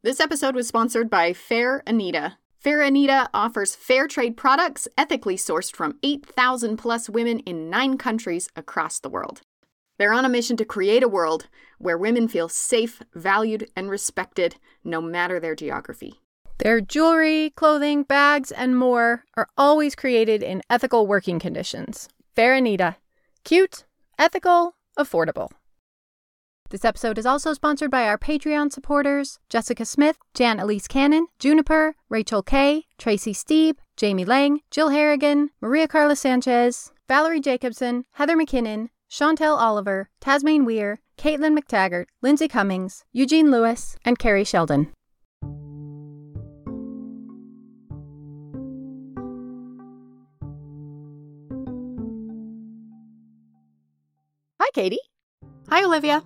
This episode was sponsored by Fair Anita. Fair Anita offers fair trade products ethically sourced from 8,000 plus women in nine countries across the world. They're on a mission to create a world where women feel safe, valued, and respected no matter their geography. Their jewelry, clothing, bags, and more are always created in ethical working conditions. Fair Anita. Cute, ethical, affordable. This episode is also sponsored by our Patreon supporters Jessica Smith, Jan Elise Cannon, Juniper, Rachel Kay, Tracy Steeb, Jamie Lang, Jill Harrigan, Maria Carla Sanchez, Valerie Jacobson, Heather McKinnon, Chantel Oliver, Tasmane Weir, Caitlin McTaggart, Lindsay Cummings, Eugene Lewis, and Carrie Sheldon. Hi, Katie. Hi, Olivia.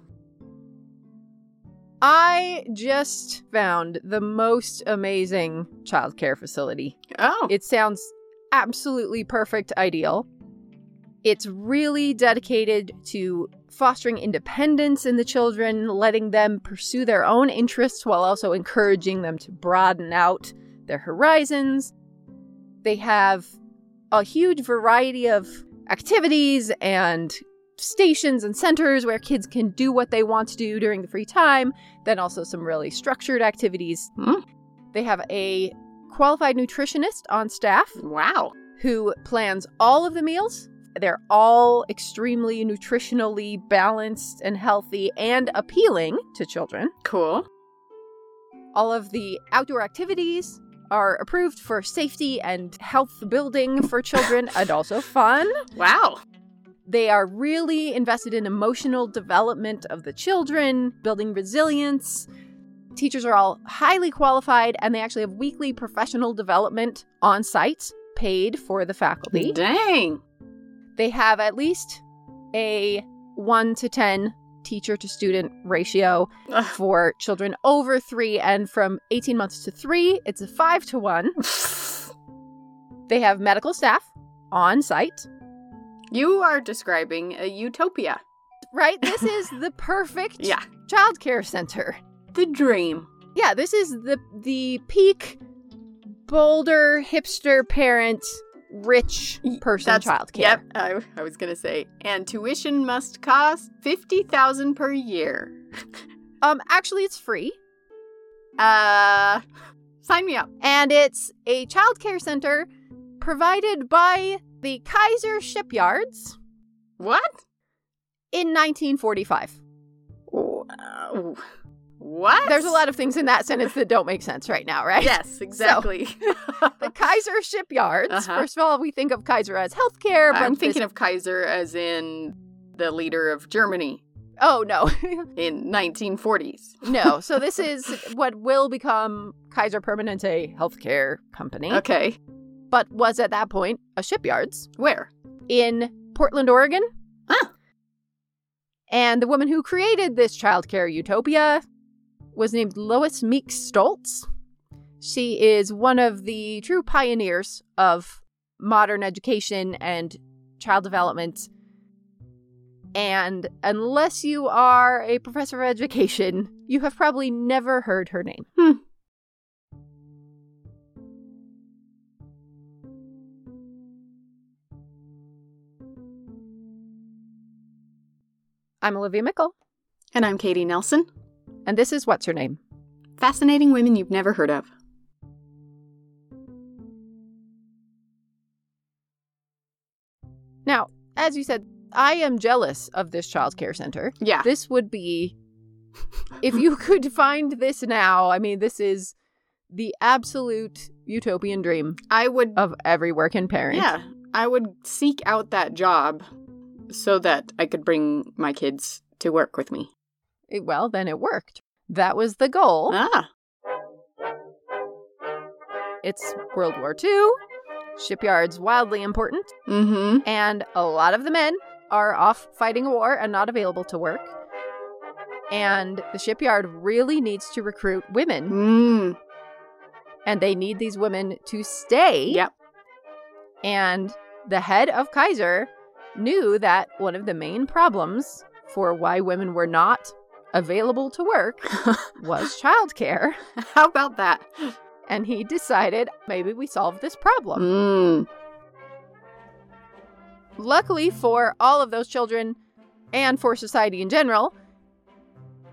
I just found the most amazing childcare facility. Oh, It sounds absolutely perfect, ideal. It's really dedicated to fostering independence in the children, letting them pursue their own interests while also encouraging them to broaden out their horizons. They have a huge variety of activities and stations and centers where kids can do what they want to do during the free time, then also some really structured activities. Hmm. They have a qualified nutritionist on staff wow. who plans all of the meals. They're all extremely nutritionally balanced and healthy and appealing to children. Cool. All of the outdoor activities are approved for safety and health building for children and also fun. Wow. They are really invested in emotional development of the children, building resilience. Teachers are all highly qualified and they actually have weekly professional development on site, paid for the faculty. Dang. They have at least a 1 to 10 teacher to student ratio Ugh. for children over 3 and from 18 months to 3, it's a 5 to 1. They have medical staff on site. You are describing a utopia. Right? This is the perfect Yeah. childcare center. The dream. Yeah, this is the the peak Boulder hipster parent rich person That's- childcare. Yep. I, I was gonna say, and tuition must cost fifty thousand per year. Um actually it's free Uh, sign me up. and it's a childcare center provided by the Kaiser Shipyards What? in 1945. Wow. What? There's a lot of things in that sentence that don't make sense right now, right? Yes, exactly. The Kaiser Shipyards. Uh-huh. First of all, we think of Kaiser as healthcare, but I'm this- thinking of Kaiser as in the leader of Germany Oh no. in 1940s. no. So this is what will become Kaiser Permanente healthcare company, Okay. But was at that point a shipyards Where? in Portland, Oregon. Ah. And the woman who created this childcare utopia was named Lois Meeks Stolz. She is one of the true pioneers of modern education and child development. And unless you are a professor of education, you have probably never heard her name. Hmm. I'm Olivia Meikle, And I'm Katie Nelson. and this is What's Her Name? Fascinating women you've never heard of. Now, as you said, I am jealous of this child care center. Yeah. This would be, if you could find this now, I mean, this is the absolute utopian dream I would of every working parent. Yeah, I would seek out that job so that I could bring my kids to work with me. Well, then it worked. That was the goal. Ah, It's World War II. Shipyards wildly important, Mm-hmm. and a lot of the men are off fighting a war and not available to work. And the shipyard really needs to recruit women, Mm. and they need these women to stay. Yep. And the head of Kaiser knew that one of the main problems for why women were not available to work was childcare. How about that? And he decided maybe we solve this problem. Mm. Luckily for all of those children and for society in general,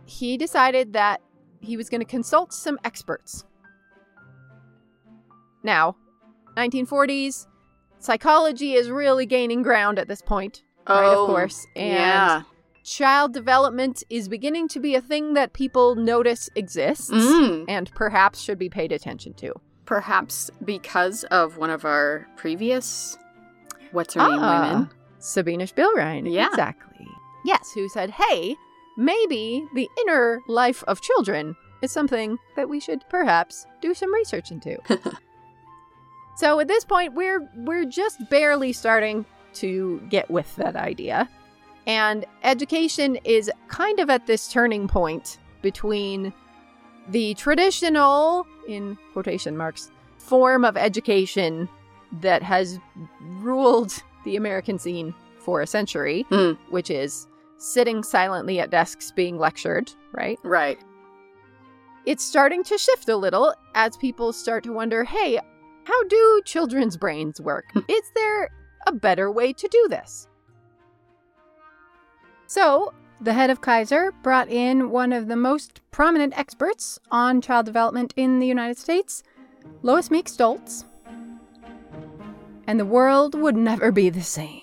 he decided that he was going to consult some experts. Now, 1940s, psychology is really gaining ground at this point, right? Oh, Of course. And yeah. child development is beginning to be a thing that people notice exists Mm. and perhaps should be paid attention to. Perhaps because of one of our previous what's her name Ah, women. Sabina Spielrein. Yeah. Exactly. Yes, who said, hey, maybe the inner life of children is something that we should perhaps do some research into. so at this point, we're we're just barely starting to get with that idea. And education is kind of at this turning point between the traditional, in quotation marks, form of education that has ruled the American scene for a century, Hmm. which is sitting silently at desks being lectured, right? Right. It's starting to shift a little as people start to wonder hey, how do children's brains work? Hmm. is there a better way to do this? So, the head of Kaiser brought in one of the most prominent experts on child development in the United States, Lois Meek Stolz. And the world would never be the same.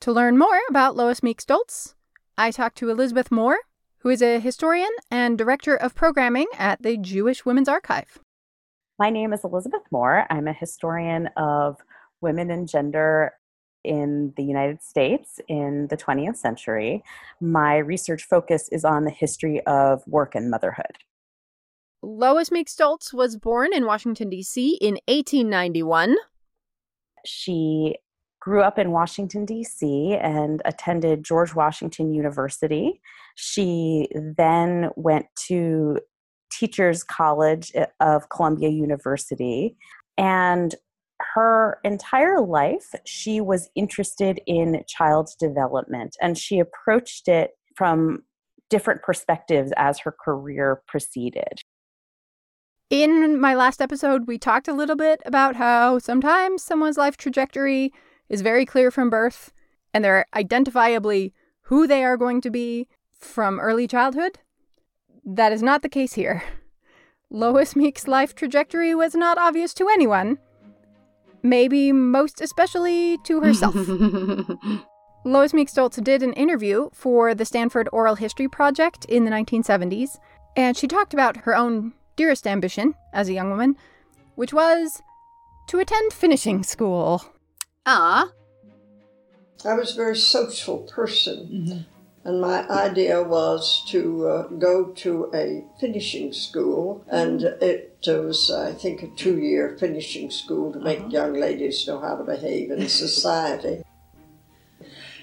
To learn more about Lois Meek Stolz, I talked to Elizabeth Moore, who is a historian and director of programming at the Jewish Women's Archive. My name is Elizabeth Moore. I'm a historian of women and gender in the United States in the 20th century. My research focus is on the history of work and motherhood. Lois Meek Stolz was born in Washington, D.C. in 1891. She grew up in Washington, D.C., and attended George Washington University. She then went to Teachers College eh, of Columbia University. And her entire life, she was interested in child development, and she approached it from different perspectives as her career proceeded. In my last episode, we talked a little bit about how sometimes someone's life trajectory is very clear from birth, and they're identifiably who they are going to be from early childhood. That is not the case here. Lois Meek's life trajectory was not obvious to anyone, maybe most especially to herself. Lois Meek Stolz did an interview for the Stanford Oral History Project in the 1970s, and she talked about her own dearest ambition as a young woman, which was to attend finishing school. Ah. I was a very social person, and my idea was to uh, go to a finishing school, and it was, I think, a two year finishing school to make young ladies know how to behave in society.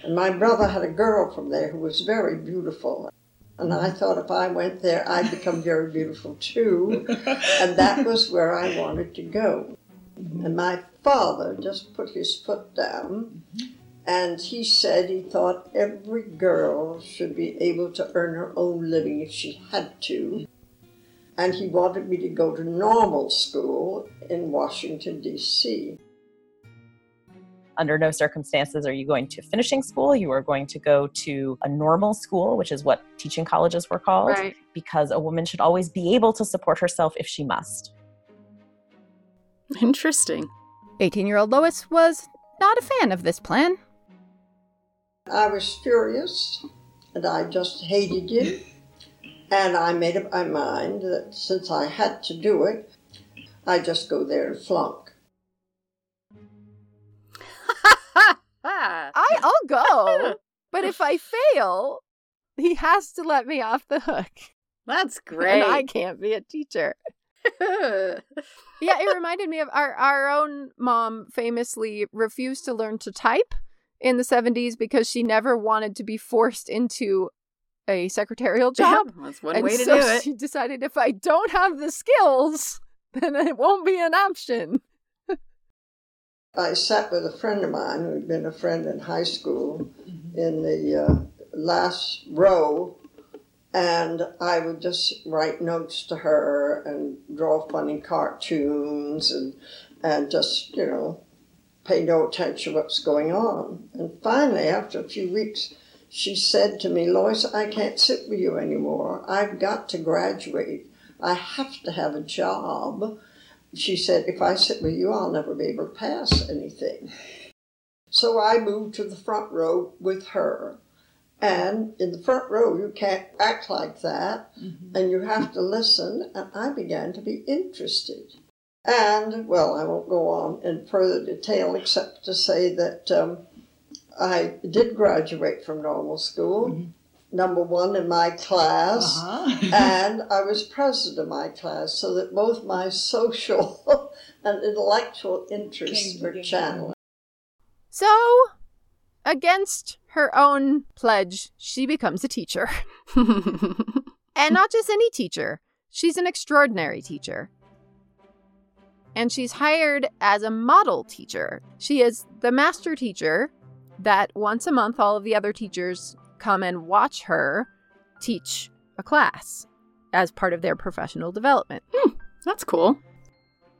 And my brother had a girl from there who was very beautiful. And I thought if I went there, I'd become very beautiful too. And that was where I wanted to go. And my father just put his foot down and he said he thought every girl should be able to earn her own living if she had to. And he wanted me to go to normal school in Washington, D.C. under no circumstances are you going to finishing school. You are going to go to a normal school, which is what teaching colleges were called, Right. because a woman should always be able to support herself if she must. Interesting. 18 year old Lois was not a fan of this plan. I was furious and I just hated him. And I made up my mind that since I had to do it, I'd just go there and flunk. I, I'll go, but if I fail, he has to let me off the hook. That's great. And I can't be a teacher. Yeah, it reminded me of our, our own mom famously refused to learn to type in the 70s because she never wanted to be forced into a secretarial job. Yep, that's one and way to so do it. She decided if I don't have the skills, then it won't be an option. I sat with a friend of mine who'd been a friend in high school in the uh, last row, and I would just write notes to her and draw funny cartoons and and just you know pay no attention to what's going on. And finally, after a few weeks, she said to me, Lois, I can't sit with you anymore. I've got to graduate. I have to have a job. She said, if I sit with you, I'll never be able to pass anything. So I moved to the front row with her. And in the front row, you can't act like that, and you have to listen. And I began to be interested. And, well, I won't go on in further detail except to say that um, I did graduate from normal school, number one in my class, Uh-huh. and I was president of my class, so that both my social and intellectual interests were together. channeled. So, against her own pledge, she becomes a teacher. and not just any teacher, she's an extraordinary teacher. And she's hired as a model teacher. She is the master teacher that once a month all of the other teachers come and watch her teach a class as part of their professional development. Hmm, that's cool.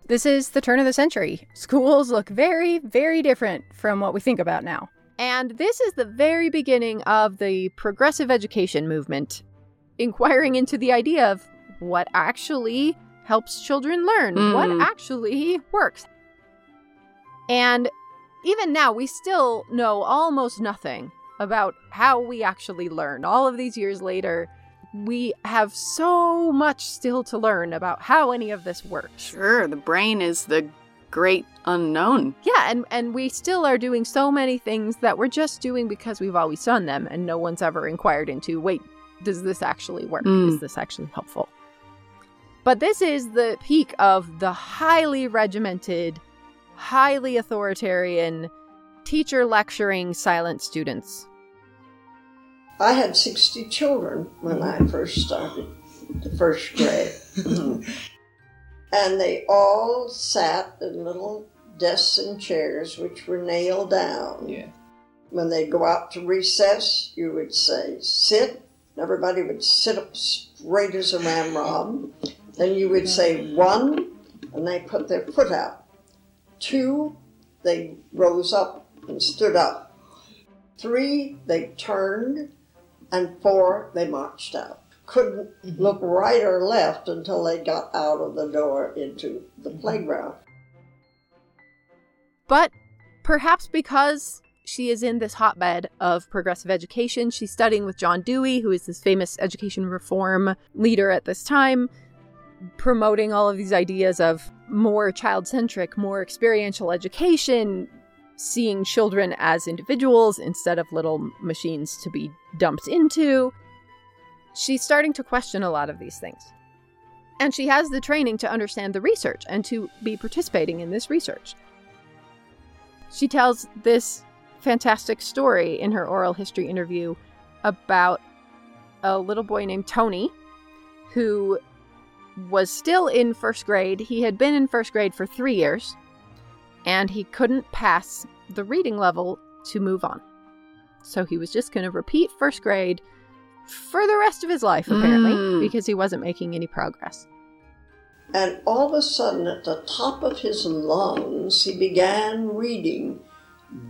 This is the turn of the century. Schools look very, very different from what we think about now. And this is the very beginning of the progressive education movement, inquiring into the idea of what actually helps children learn, what Mm. actually works. And even now, we still know almost nothing about how we actually learn. All of these years later, we have so much still to learn about how any of this works. Sure, the brain is the great unknown. Yeah, and and we still are doing so many things that we're just doing because we've always done them and no one's ever inquired into, wait, does this actually work? Mm. Is this actually helpful? But this is the peak of the highly regimented, highly authoritarian teacher lecturing silent students. I had 60 children when I first started the first grade. and they all sat in little desks and chairs which were nailed down. Yeah. When they'd go out to recess, you would say, sit. Everybody would sit up straight as a ramrod. Then you would say one, and they put their foot out. Two, they rose up and stood up. Three, they turned. And four, they marched out. Couldn't mm-hmm. look right or left until they got out of the door into the mm-hmm. playground. But perhaps because she is in this hotbed of progressive education, she's studying with John Dewey, who is this famous education reform leader at this time, promoting all of these ideas of more child centric, more experiential education, seeing children as individuals instead of little machines to be dumped into. She's starting to question a lot of these things. And she has the training to understand the research and to be participating in this research. She tells this fantastic story in her oral history interview about a little boy named Tony who was still in first grade. He had been in first grade for three years and he couldn't pass the reading level to move on. So he was just going to repeat first grade for the rest of his life, apparently, Mm. because he wasn't making any progress. And all of a sudden, at the top of his lungs, he began reading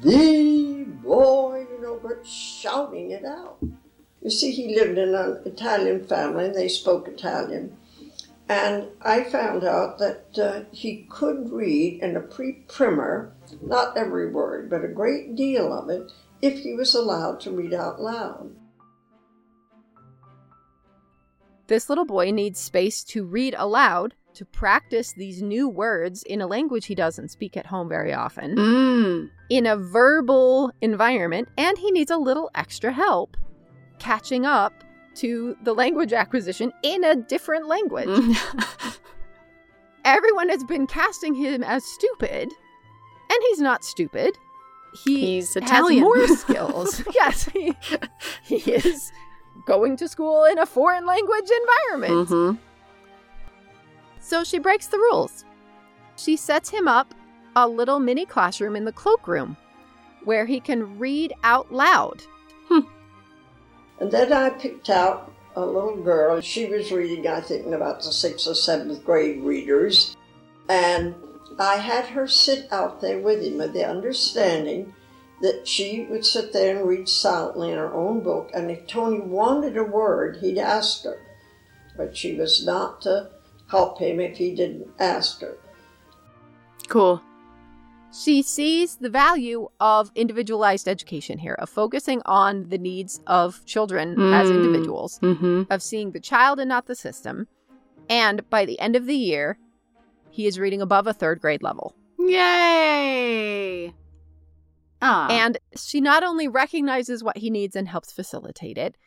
the boy, you know, but shouting it out. You see, he lived in an Italian family, and they spoke Italian. And I found out that uh, he could read in a pre primer, not every word, but a great deal of it, if he was allowed to read out loud. This little boy needs space to read aloud, to practice these new words in a language he doesn't speak at home very often, Mm. in a verbal environment, and he needs a little extra help catching up to the language acquisition in a different language. Everyone has been casting him as stupid, and he's not stupid. He He's Italian. has more skills. yes, he, he is going to school in a foreign language environment. Mhm. So she breaks the rules. She sets him up a little mini classroom in the cloakroom where he can read out loud. And then I picked out a little girl. She was reading, I think, in about the sixth or seventh grade readers. And I had her sit out there with him with the understanding that she would sit there and read silently in her own book. And if Tony wanted a word, he'd ask her. But she was not to help him if he didn't ask her. Cool. She sees the value of individualized education here, of focusing on the needs of children as Mm. individuals, Mm-hmm. of seeing the child and not the system. And by the end of the year, he is reading above a third grade level. Yay! Ah. And she not only recognizes what he needs and helps facilitate it,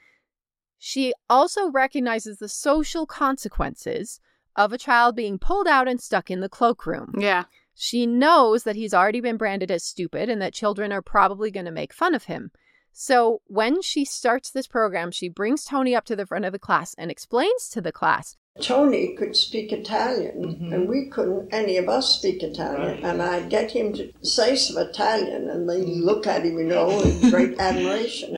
she also recognizes the social consequences of a child being pulled out and stuck in the cloakroom. yeah. She knows that he's already been branded as stupid and that children are probably going to make fun of him. So when she starts this program, she brings Tony up to the front of the class and explains to the class Tony could speak Italian, and we couldn't, any of us speak Italian. And I'd get him to say some Italian, and they'd look at him, you know, in great admiration.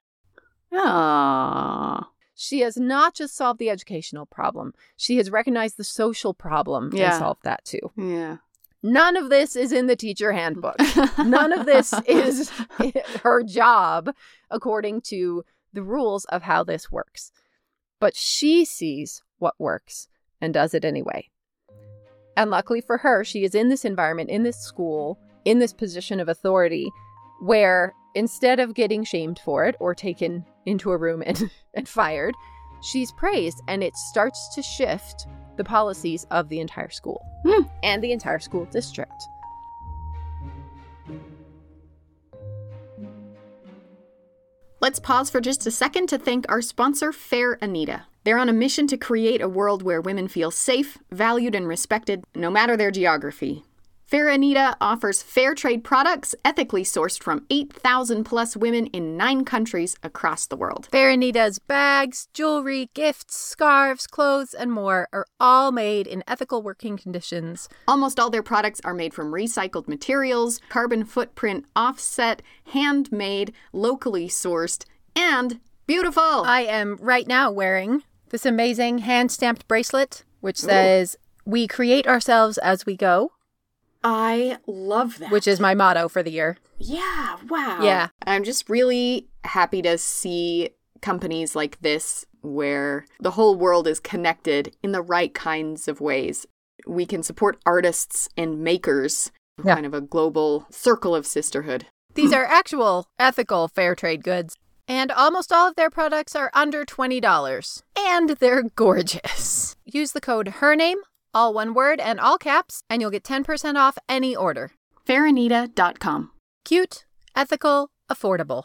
Ah. she has not just solved the educational problem, she has recognized the social problem Yeah. and solved that too. Yeah. None of this is in the teacher handbook. None of this is her job according to the rules of how this works. But she sees what works and does it anyway. And luckily for her, she is in this environment, in this school, in this position of authority where instead of getting shamed for it or taken into a room and, and fired, she's praised and it starts to shift the policies of the entire school Hmm. and the entire school district. Let's pause for just a second to thank our sponsor, Fair Anita. They're on a mission to create a world where women feel safe, valued, and respected, no matter their geography. Fair Anita offers fair trade products ethically sourced from 8,000 plus women in nine countries across the world. Fair Anita's bags, jewelry, gifts, scarves, clothes, and more are all made in ethical working conditions. Almost all their products are made from recycled materials, carbon footprint offset, handmade, locally sourced, and beautiful. I am right now wearing this amazing hand stamped bracelet, which says, We create ourselves as we go, I love that. which is my motto for the year. Yeah, wow. Yeah. I'm just really happy to see companies like this where the whole world is connected in the right kinds of ways. We can support artists and makers, Yeah. kind of a global circle of sisterhood. These are actual ethical fair trade goods. And almost all of their products are under $20. And they're gorgeous. Use the code HERNAME, all one word and all caps, and you'll get 10% off any order. Fairanita.com. Cute, ethical, affordable.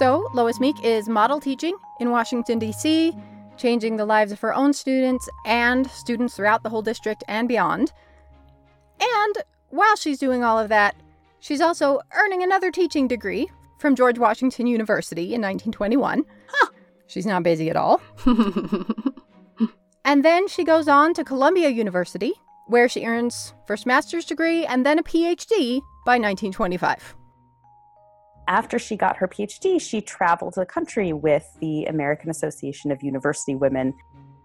So, Lois Meek is model teaching in Washington, D.C., changing the lives of her own students and students throughout the whole district and beyond. And while she's doing all of that, she's also earning another teaching degree from George Washington University in 1921. She's not busy at all. and then she goes on to Columbia University, where she earns first master's degree and then a PhD by 1925. After she got her PhD, she traveled the country with the American Association of University Women,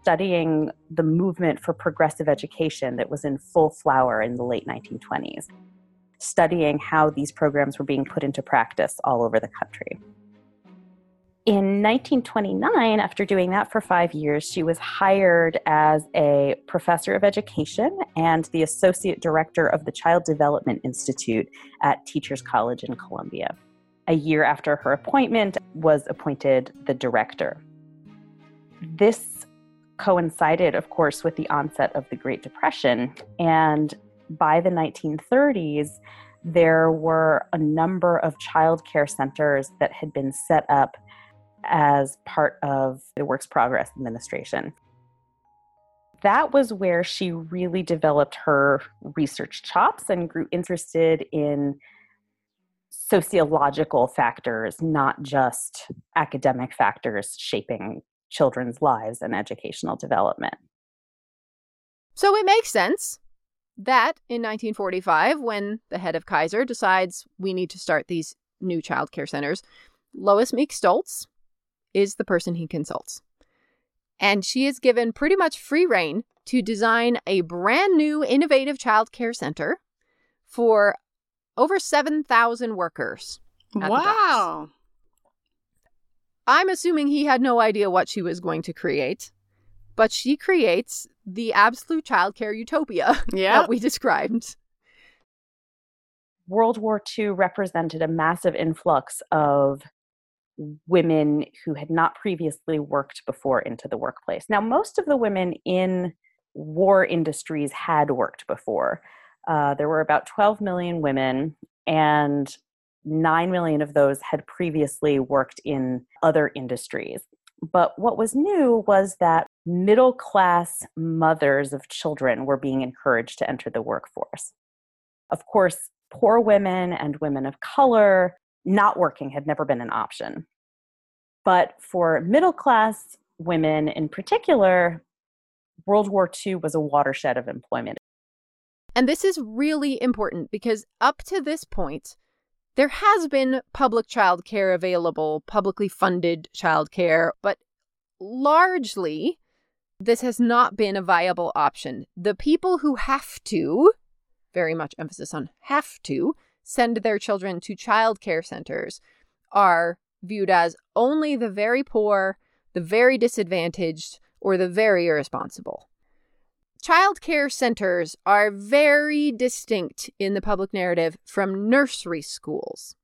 studying the movement for progressive education that was in full flower in the late 1920s. studying how these programs were being put into practice all over the country. In 1929, after doing that for five years, she was hired as a professor of education and the associate director of the Child Development Institute at Teachers College in Columbia. A year after her appointment, was appointed the director. This coincided, of course, with the onset of the Great Depression, and by the 1930s, there were a number of child care centers that had been set up as part of the Works Progress Administration. That was where she really developed her research chops and grew interested in sociological factors, not just academic factors shaping children's lives and educational development. So it makes sense that in 1945, when the head of Kaiser decides we need to start these new child care centers, Lois Meek Stolz is the person he consults. And she is given pretty much free reign to design a brand new innovative child care center for over 7,000 workers. Wow. I'm assuming he had no idea what she was going to create, but she creates the absolute childcare utopia Yeah. that we described. World War II represented a massive influx of women who had not previously worked before into the workplace. Now, most of the women in war industries had worked before. Uh, there were about 12 million women, and 9 million of those had previously worked in other industries. But what was new was that middle class mothers of children were being encouraged to enter the workforce. Of course, poor women and women of color not working had never been an option. But for middle class women in particular, World War II was a watershed of employment. And this is really important because up to this point, there has been public childcare available, publicly funded childcare, but largely this has not been a viable option. The people who have to, very much emphasis on have to, send their children to childcare centers are viewed as only the very poor, the very disadvantaged, or the very irresponsible. Child care centers are very distinct in the public narrative from nursery schools.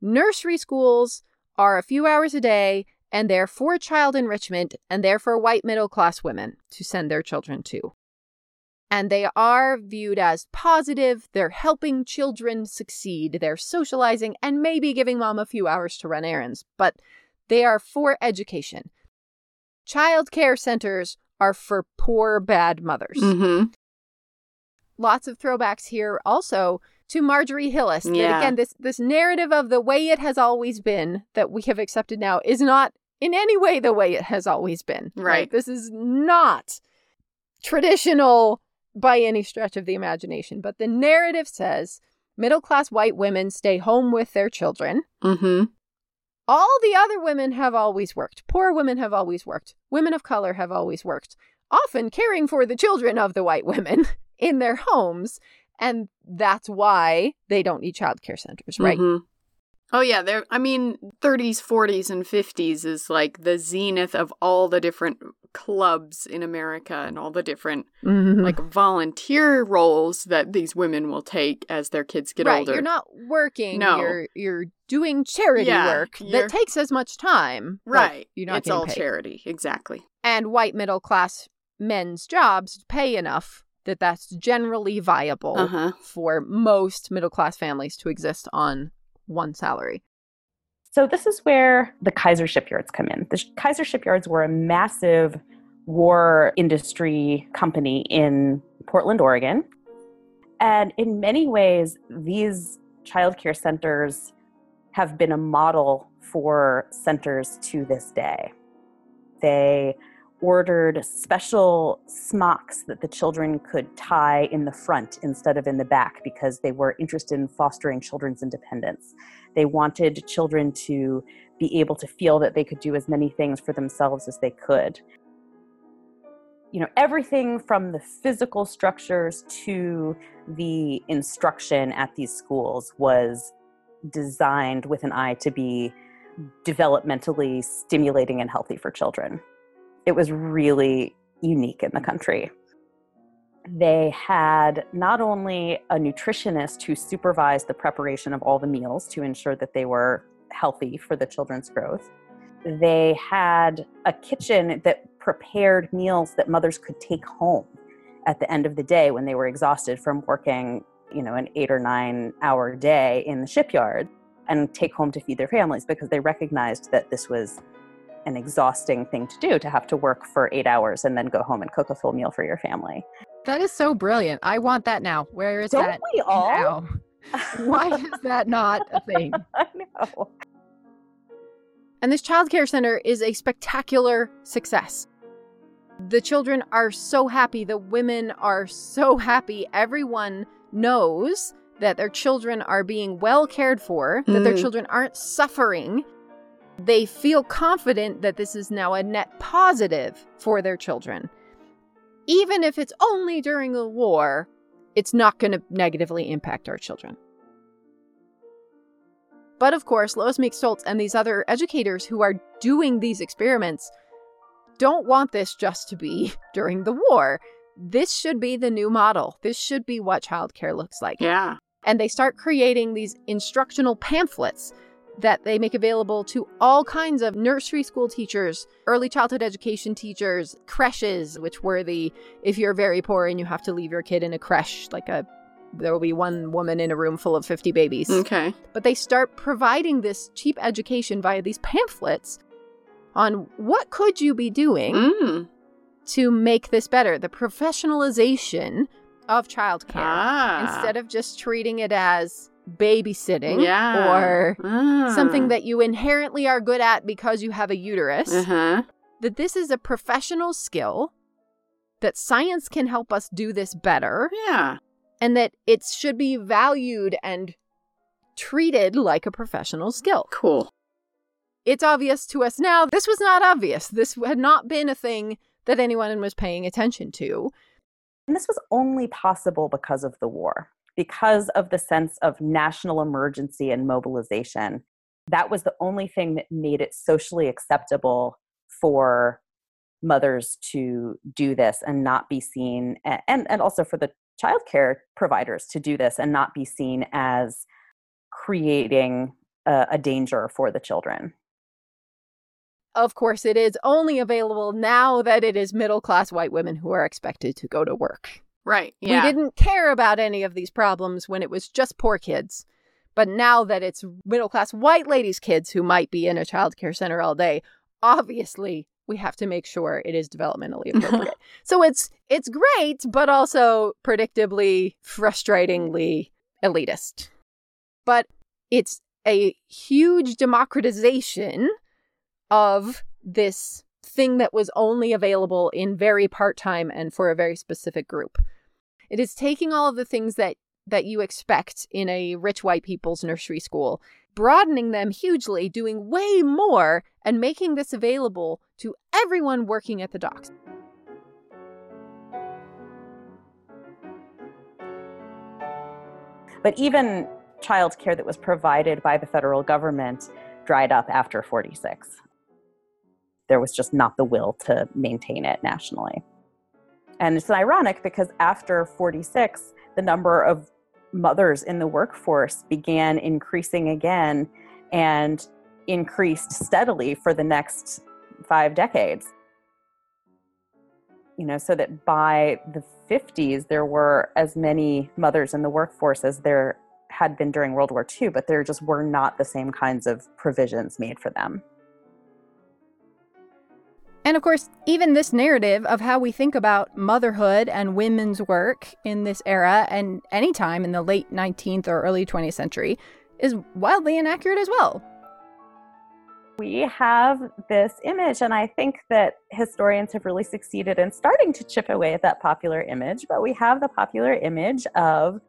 Nursery schools are a few hours a day and they're for child enrichment and they're for white middle class women to send their children to. And they are viewed as positive, they're helping children succeed, they're socializing and maybe giving mom a few hours to run errands, but they are for education. Child care centers are for poor, bad mothers. Mm-hmm. Lots of throwbacks here also to Marjorie Hillis. Yeah. again, this, this narrative of the way it has always been that we have accepted now is not in any way the way it has always been. Right. This is not traditional by any stretch of the imagination. But the narrative says middle class white women stay home with their children. Mm-hmm. All the other women have always worked. Poor women have always worked. Women of color have always worked, often caring for the children of the white women in their homes. And that's why they don't need childcare centers, right? Mhm. Oh yeah, there I mean 30s, 40s and 50s is like the zenith of all the different clubs in America and all the different Mhm. like volunteer roles that these women will take as their kids get right. older. You're not working. No. You're you're doing charity Yeah, work you're- that takes as much time. right. You're not it's all paid. charity, exactly. And white middle class men's jobs pay enough that that's generally viable Uh-huh. for most middle class families to exist on one salary. So this is where the Kaiser shipyards come in. The Kaiser shipyards were a massive war industry company in Portland, Oregon. And in many ways, these childcare centers have been a model for centers to this day. They ordered special smocks that the children could tie in the front instead of in the back because they were interested in fostering children's independence. They wanted children to be able to feel that they could do as many things for themselves as they could. you know everything from the physical structures to the instruction at these schools was designed with an eye to be developmentally stimulating and healthy for children. It was really unique in the country. They had not only a nutritionist who supervised the preparation of all the meals to ensure that they were healthy for the children's growth, they had a kitchen that prepared meals that mothers could take home at the end of the day when they were exhausted from working, you know, an 8 or 9 hour day in the shipyard and take home to feed their families because they recognized that this was an exhausting thing to do to have to work for 8 hours and then go home and cook a full meal for your family. That is so brilliant. I want that now. Where is that? Don't that? we all? now? Why is that not a thing? I know. And this child care center is a spectacular success. The children are so happy. The women are so happy. Everyone knows that their children are being well cared for, that their Mm. children aren't suffering. They feel confident that this is now a net positive for their children. Even if it's only during a war, it's not going to negatively impact our children. But of course, Lois Meek Stolz and these other educators who are doing these experiments don't want this just to be during the war. This should be the new model. This should be what childcare looks like. Yeah. And they start creating these instructional pamphlets that they make available to all kinds of nursery school teachers, early childhood education teachers, creches, which were the if you're very poor and you have to leave your kid in a creche, like a there will be one woman in a room full of 50 babies. Okay. But they start providing this cheap education via these pamphlets on what could you be doing Mm. to make this better, the professionalization of childcare Ah. instead of just treating it as babysitting yeah. or Ah. something that you inherently are good at because you have a uterus, Uh-huh. that this is a professional skill, that science can help us do this better, Yeah. and that it should be valued and treated like a professional skill. Cool. It's obvious to us now. This was not obvious. This had not been a thing that anyone was paying attention to. And this was only possible because of the war, because of the sense of national emergency and mobilization. That was the only thing that made it socially acceptable for mothers to do this and not be seen, and, and also for the childcare providers to do this and not be seen as creating a, a danger for the children. Of course, it is only available now that it is middle class white women who are expected to go to work. Right. Yeah. We didn't care about any of these problems when it was just poor kids. But now that it's middle class white ladies' kids who might be in a childcare center all day, obviously we have to make sure it is developmentally appropriate. so it's it's great, but also predictably, frustratingly elitist. But it's a huge democratization of this thing that was only available in very part-time and for a very specific group. It is taking all of the things that that you expect in a rich white people's nursery school, broadening them hugely, doing way more and making this available to everyone working at the docks. But even childcare that was provided by the federal government dried up after 46. There was just not the will to maintain it nationally. And it's ironic because after 46, the number of mothers in the workforce began increasing again and increased steadily for the next five decades. You know, so that by the 50s, there were as many mothers in the workforce as there had been during World War II, but there just were not the same kinds of provisions made for them. And of course, even this narrative of how we think about motherhood and women's work in this era and any time in the late 19th or early 20th century is wildly inaccurate as well. We have this image, and I think that historians have really succeeded in starting to chip away at that popular image. But we have the popular image of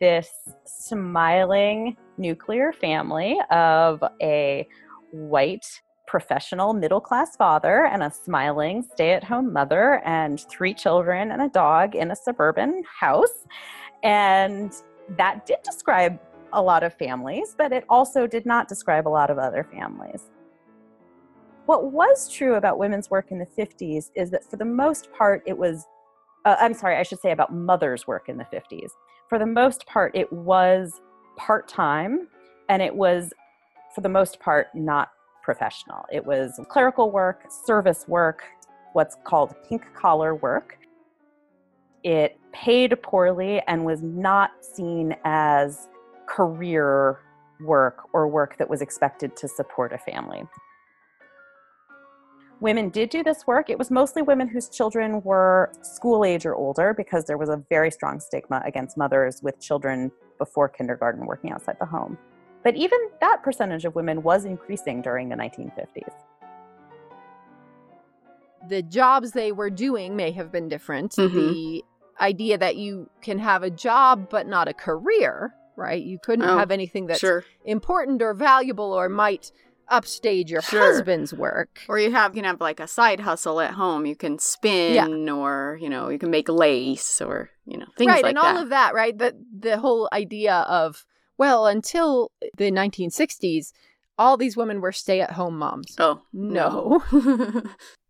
this smiling nuclear family of a white professional middle class father and a smiling stay at home mother and three children and a dog in a suburban house. And that did describe a lot of families, but it also did not describe a lot of other families. What was true about women's work in the 50s is that for the most part, it was, uh, I'm sorry, I should say about mothers' work in the 50s. For the most part, it was part time and it was, for the most part, not professional. It was clerical work, service work, what's called pink collar work. It paid poorly and was not seen as career work or work that was expected to support a family. Women did do this work. It was mostly women whose children were school age or older because there was a very strong stigma against mothers with children before kindergarten working outside the home. But even that percentage of women was increasing during the 1950s. The jobs they were doing may have been different. Mhm. The idea that you can have a job but not a career, right? You couldn't Oh, have anything that's sure. important or valuable or might upstage your Sure. husband's work. Or you have you can have like a side hustle at home. You can spin, or you know, you can make lace, or you know, things right, like that. Right, and all of that, right? The the whole idea of well, until the 1960s, all these women were stay-at-home moms. oh No.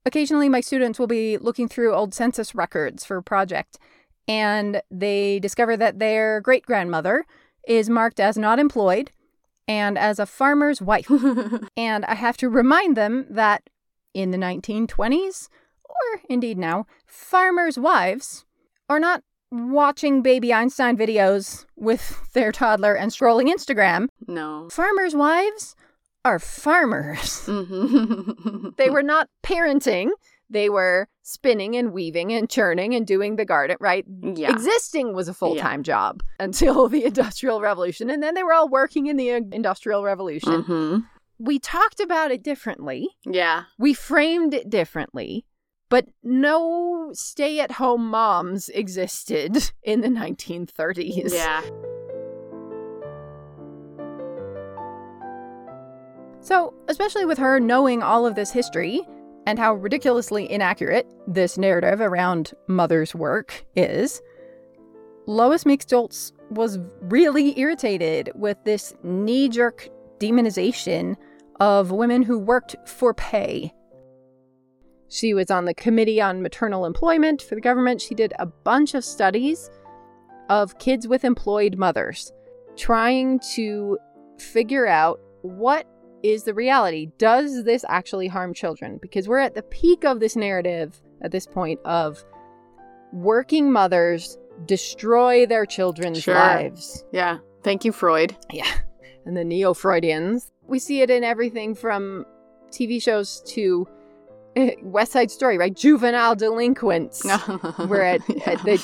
Occasionally, my students will be looking through old census records for a project, and they discover that their great grandmother is marked as not employed and as a farmer's wife. and I have to remind them that in the 1920s, or indeed now, farmers' wives are not watching baby Einstein videos with their toddler and scrolling Instagram. no. Farmers' wives are farmers. Mhm. They were not parenting. They were spinning and weaving and churning and doing the garden, right? yeah. Existing was a full time job until the Industrial Revolution. And then they were all working in the uh, Industrial Revolution. hmm We talked about it differently, Yeah. we framed it differently, but no stay at home moms existed in the 1930s. Yeah. So, especially with her knowing all of this history and how ridiculously inaccurate this narrative around mother's work is, Lois Meek Stolz was really irritated with this knee jerk demonization of women who worked for pay. She was on the Committee on Maternal Employment for the government. She did a bunch of studies of kids with employed mothers, trying to figure out what is the reality. Does this actually harm children? Because we're at the peak of this narrative at this point of working mothers destroy their children's Sure. lives. Yeah. Thank you, Freud. Yeah. And the neo Freudians. We see it in everything from TV shows to West Side Story, right? Juvenile delinquents. We're at, Yeah. at the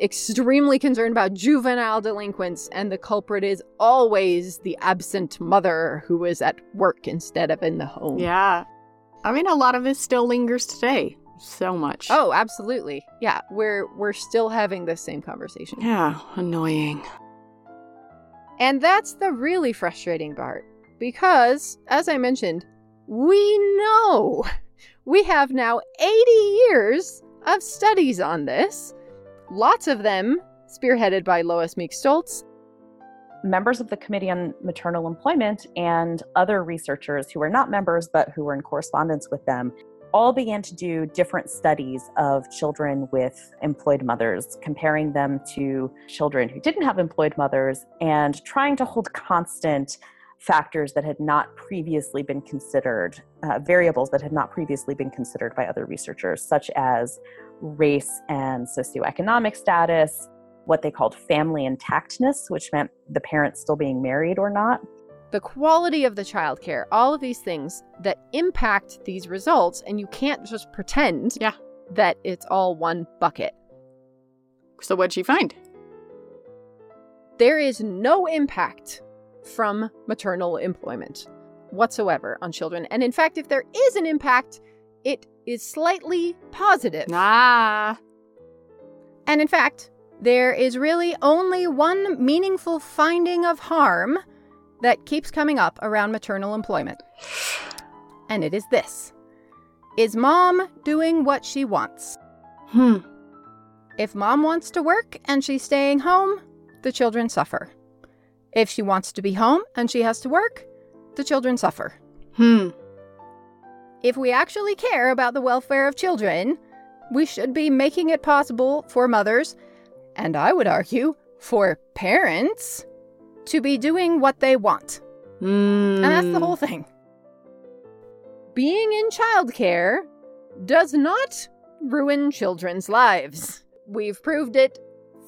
extremely concerned about juvenile delinquents, and the culprit is always the absent mother who is at work instead of in the home. Yeah. I mean, a lot of this still lingers today. So much. Oh, absolutely. Yeah, we're we're still having this same conversation. Yeah. Annoying. And that's the really frustrating part because as I mentioned, we know we have now 80 years of studies on this. Lots of them spearheaded by Lois Meek Stolz. Members of the Committee on Maternal Employment and other researchers who were not members but who were in correspondence with them all began to do different studies of children with employed mothers, comparing them to children who didn't have employed mothers and trying to hold constant factors that had not previously been considered, uh, variables that had not previously been considered by other researchers, such as race and socioeconomic status, what they called family intactness, which meant the parents still being married or not, The quality of the childcare, all of these things that impact these results, and you can't just pretend Yeah. that it's all one bucket. So what'd she find? There is no impact from maternal employment whatsoever on children. And in fact, if there is an impact, it is slightly positive. Ah. And in fact, there is really only one meaningful finding of harm that keeps coming up around maternal employment. and it is this Is mom doing what she wants? Hmm. If mom wants to work and she's staying home, the children suffer. If she wants to be home and she has to work, the children suffer. Hmm. If we actually care about the welfare of children, we should be making it possible for mothers, and I would argue for parents, to be doing what they want. Mm. And that's the whole thing. Being in childcare does not ruin children's lives. We've proved it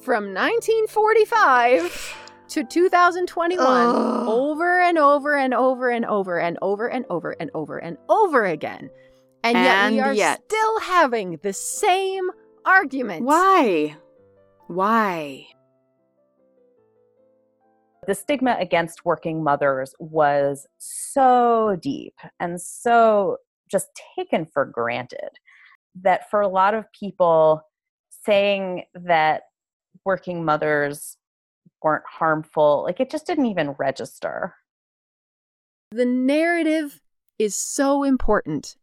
from 1945 to 2021 Ugh. over and over and over and over and over and over and over and over again. And yet we are yet. still having the same argument. Why? Why? the stigma against working mothers was so deep and so just taken for granted that for a lot of people saying that working mothers weren't harmful like it just didn't even register The narrative is so important.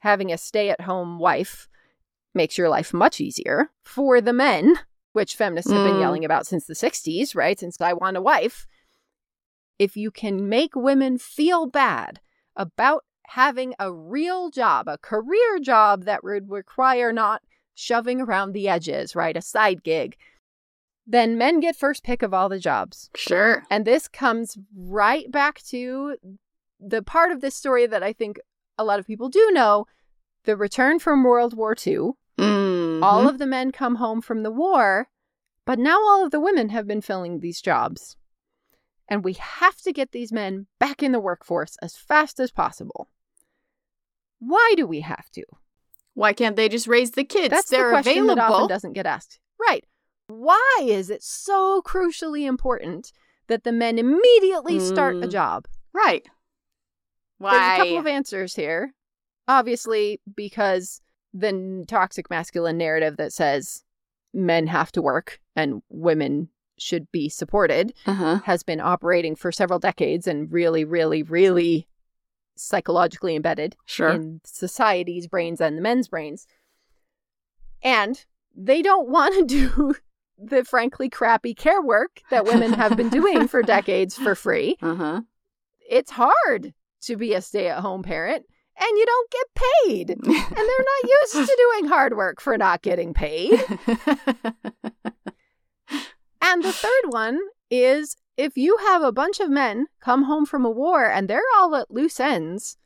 Having a stay at home wife makes your life much easier for the men, which feminists have been Mm. yelling about since the 60s, right? Since I want a wife. If you can make women feel bad about having a real job, a career job that would require not shoving around the edges, right? A side gig, then men get first pick of all the jobs. Sure. And this comes right back to the part of this story that I think a lot of people do know the return from World War II. Mm. All of the men come home from the war, but now all of the women have been filling these jobs. And we have to get these men back in the workforce as fast as possible. Why do we have to? Why can't they just raise the kids? That's They're the question available. that often doesn't get asked. Right. Why is it so crucially important that the men immediately start a Mm. job? Right. Why? There's a couple of answers here. Obviously, because the toxic masculine narrative that says men have to work and women should be supported uh-huh. has been operating for several decades and really, really, really psychologically embedded Sure. in society's brains and the men's brains. And they don't want to do the frankly crappy care work that women have been doing for decades for free. uh-huh. It's hard to be a stay at home parent and you don't get paid. And they're not used to doing hard work for not getting paid. And the third one is if you have a bunch of men come home from a war and they're all at loose ends,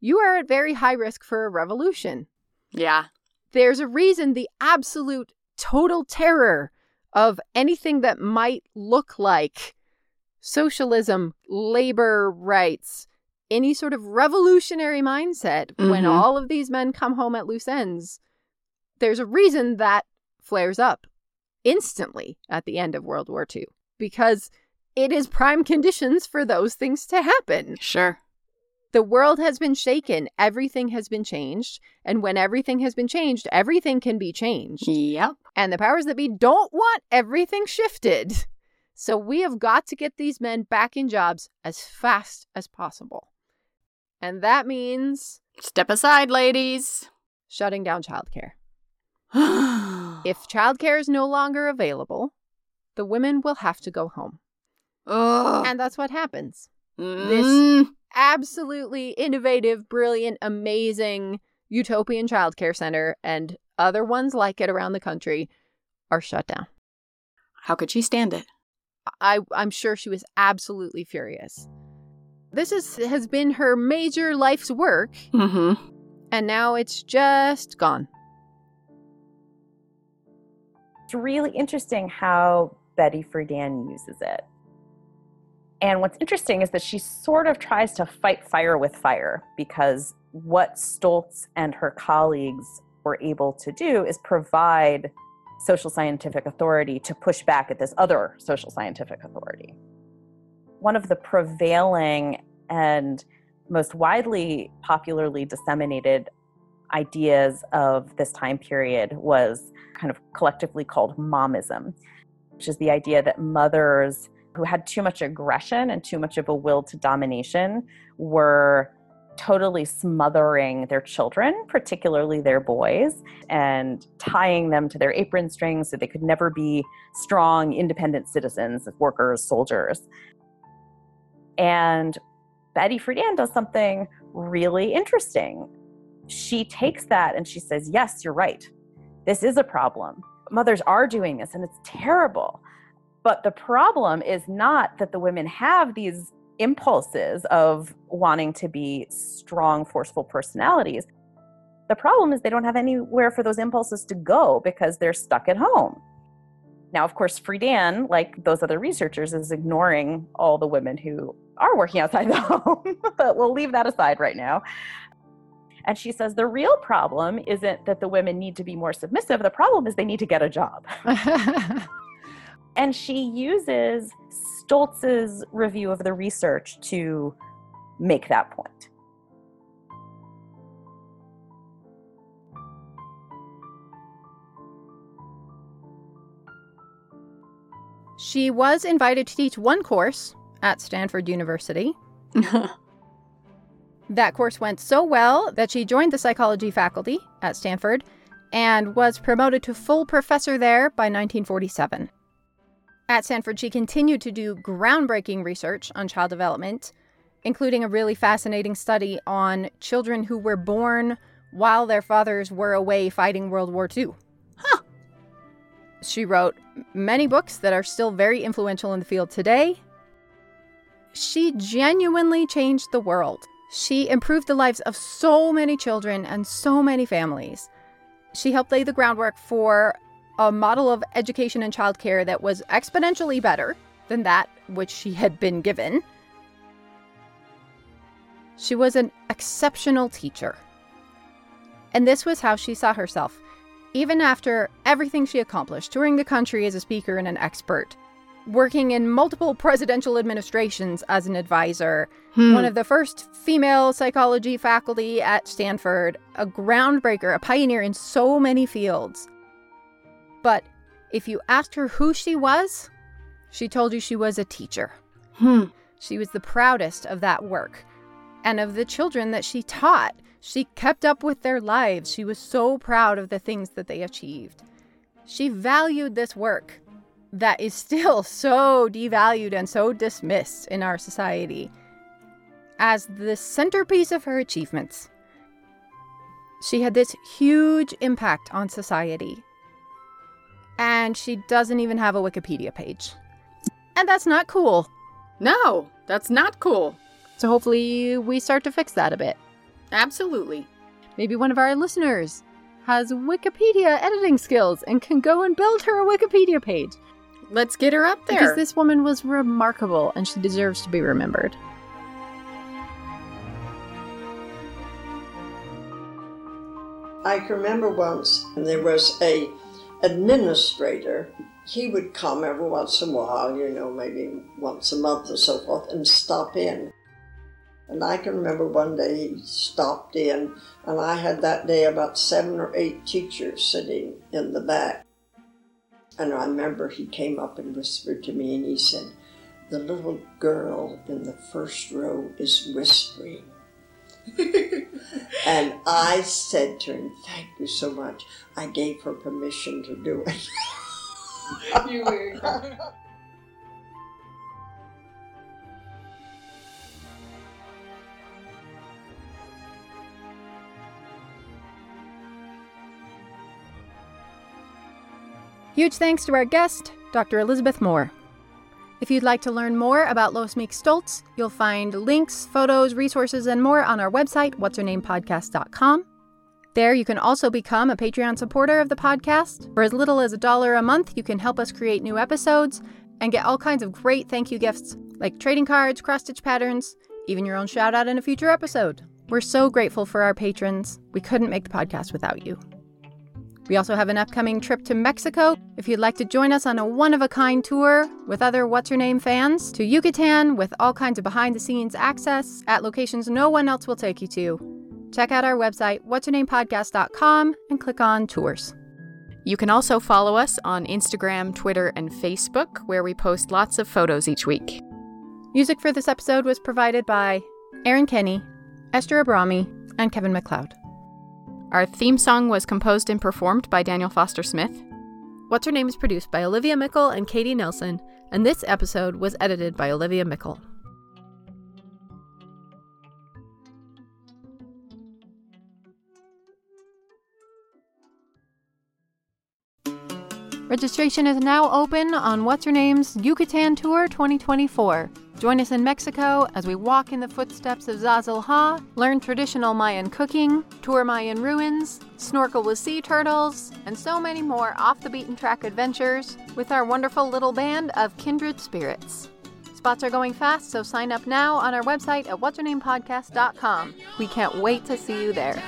you are at very high risk for a revolution. yeah. There's a reason the absolute total terror of anything that might look like socialism, labor rights, any sort of revolutionary mindset when Mhm. all of these men come home at loose ends. There's a reason that flares up instantly at the end of World War II because it is prime conditions for those things to happen. Sure. The world has been shaken, everything has been changed, and when everything has been changed, everything can be changed. Yep. And the powers that be don't want everything shifted. So we have got to get these men back in jobs as fast as possible. And that means Step aside, ladies. shutting down childcare. If childcare is no longer available, the women will have to go home. Ugh. And that's what happens. Mm. Absolutely innovative, brilliant, amazing utopian childcare center and other ones like it around the country are shut down. How could she stand it? I, I'm sure she was absolutely furious. This is, has been her major life's work, Mm-hmm. and now it's just gone. it's really interesting how Betty Friedan uses it. And what's interesting is that she sort of tries to fight fire with fire because what Stolz and her colleagues were able to do is provide social scientific authority to push back at this other social scientific authority. One of the prevailing and most widely popularly disseminated ideas of this time period was kind of collectively called momism, which is the idea that mothers who had too much aggression and too much of a will to domination were totally smothering their children, particularly their boys, and tying them to their apron strings so they could never be strong, independent citizens, workers, soldiers. And Betty Friedan does something really interesting. She takes that and she says, Yes, you're right. This is a problem. Mothers are doing this and it's terrible. But the problem is not that the women have these impulses of wanting to be strong, forceful personalities. The problem is they don't have anywhere for those impulses to go because they're stuck at home. Now, of course, Friedan, like those other researchers, is ignoring all the women who are working outside the home, but we'll leave that aside right now. And she says the real problem isn't that the women need to be more submissive, the problem is they need to get a job. and she uses Stolz's review of the research to make that point. She was invited to teach one course at Stanford University. that course went so well that she joined the psychology faculty at Stanford and was promoted to full professor there by 1947. At Stanford, she continued to do groundbreaking research on child development, including a really fascinating study on children who were born while their fathers were away fighting World War II. Huh. She wrote many books that are still very influential in the field today. She genuinely changed the world. She improved the lives of so many children and so many families. She helped lay the groundwork for a model of education and childcare that was exponentially better than that which she had been given. She was an exceptional teacher. And this was how she saw herself. Even after everything she accomplished, touring the country as a speaker and an expert, working in multiple presidential administrations as an advisor, hmm. one of the first female psychology faculty at Stanford, a groundbreaker, a pioneer in so many fields. But if you asked her who she was, she told you she was a teacher. Hmm. She was the proudest of that work and of the children that she taught. She kept up with their lives. She was so proud of the things that they achieved. She valued this work that is still so devalued and so dismissed in our society as the centerpiece of her achievements. She had this huge impact on society and she doesn't even have a Wikipedia page. And that's not cool. No, that's not cool. So hopefully we start to fix that a bit. Absolutely. Maybe one of our listeners has Wikipedia editing skills and can go and build her a Wikipedia page. Let's get her up there. Because this woman was remarkable and she deserves to be remembered. I can remember once there was a administrator, he would come every once in a while, you know, maybe once a month or so forth, and stop in. And I can remember one day he stopped in, and I had that day about seven or eight teachers sitting in the back. And I remember he came up and whispered to me, and he said, The little girl in the first row is whispering. and I said to him, Thank you so much. I gave her permission to do it. you weird. Huge thanks to our guest, Dr. Elizabeth Moore. If you'd like to learn more about Lois Meeks Stolz, you'll find links, photos, resources, and more on our website, what'shernamepodcast.com. There, you can also become a Patreon supporter of the podcast. For as little as a dollar a month, you can help us create new episodes and get all kinds of great thank you gifts like trading cards, cross stitch patterns, even your own shout out in a future episode. We're so grateful for our patrons. We couldn't make the podcast without you. We also have an upcoming trip to Mexico. If you'd like to join us on a one of a kind tour with other What's Her Name fans to Yucatan with all kinds of behind the scenes access at locations no one else will take you to, check out our website, what's her name and click on tours. You can also follow us on Instagram, Twitter, and Facebook, where we post lots of photos each week. Music for this episode was provided by Aaron Kenny Esther Abrami, and Kevin MacLeod. Our theme song was composed and performed by Daniel Foster Smith. What's Her Name is produced by Olivia Meikle and Katie Nelson, and this episode was edited by Olivia Meikle. Registration is now open on What's Her Name's Yucatan Tour 2024. Join us in Mexico as we walk in the footsteps of Zazil Ha, learn traditional Mayan cooking, tour Mayan ruins, snorkel with sea turtles, and so many more off the beaten track adventures with our wonderful little band of kindred spirits. Spots are going fast, so sign up now on our website at what'shernamepodcast.com. We can't wait to see you there.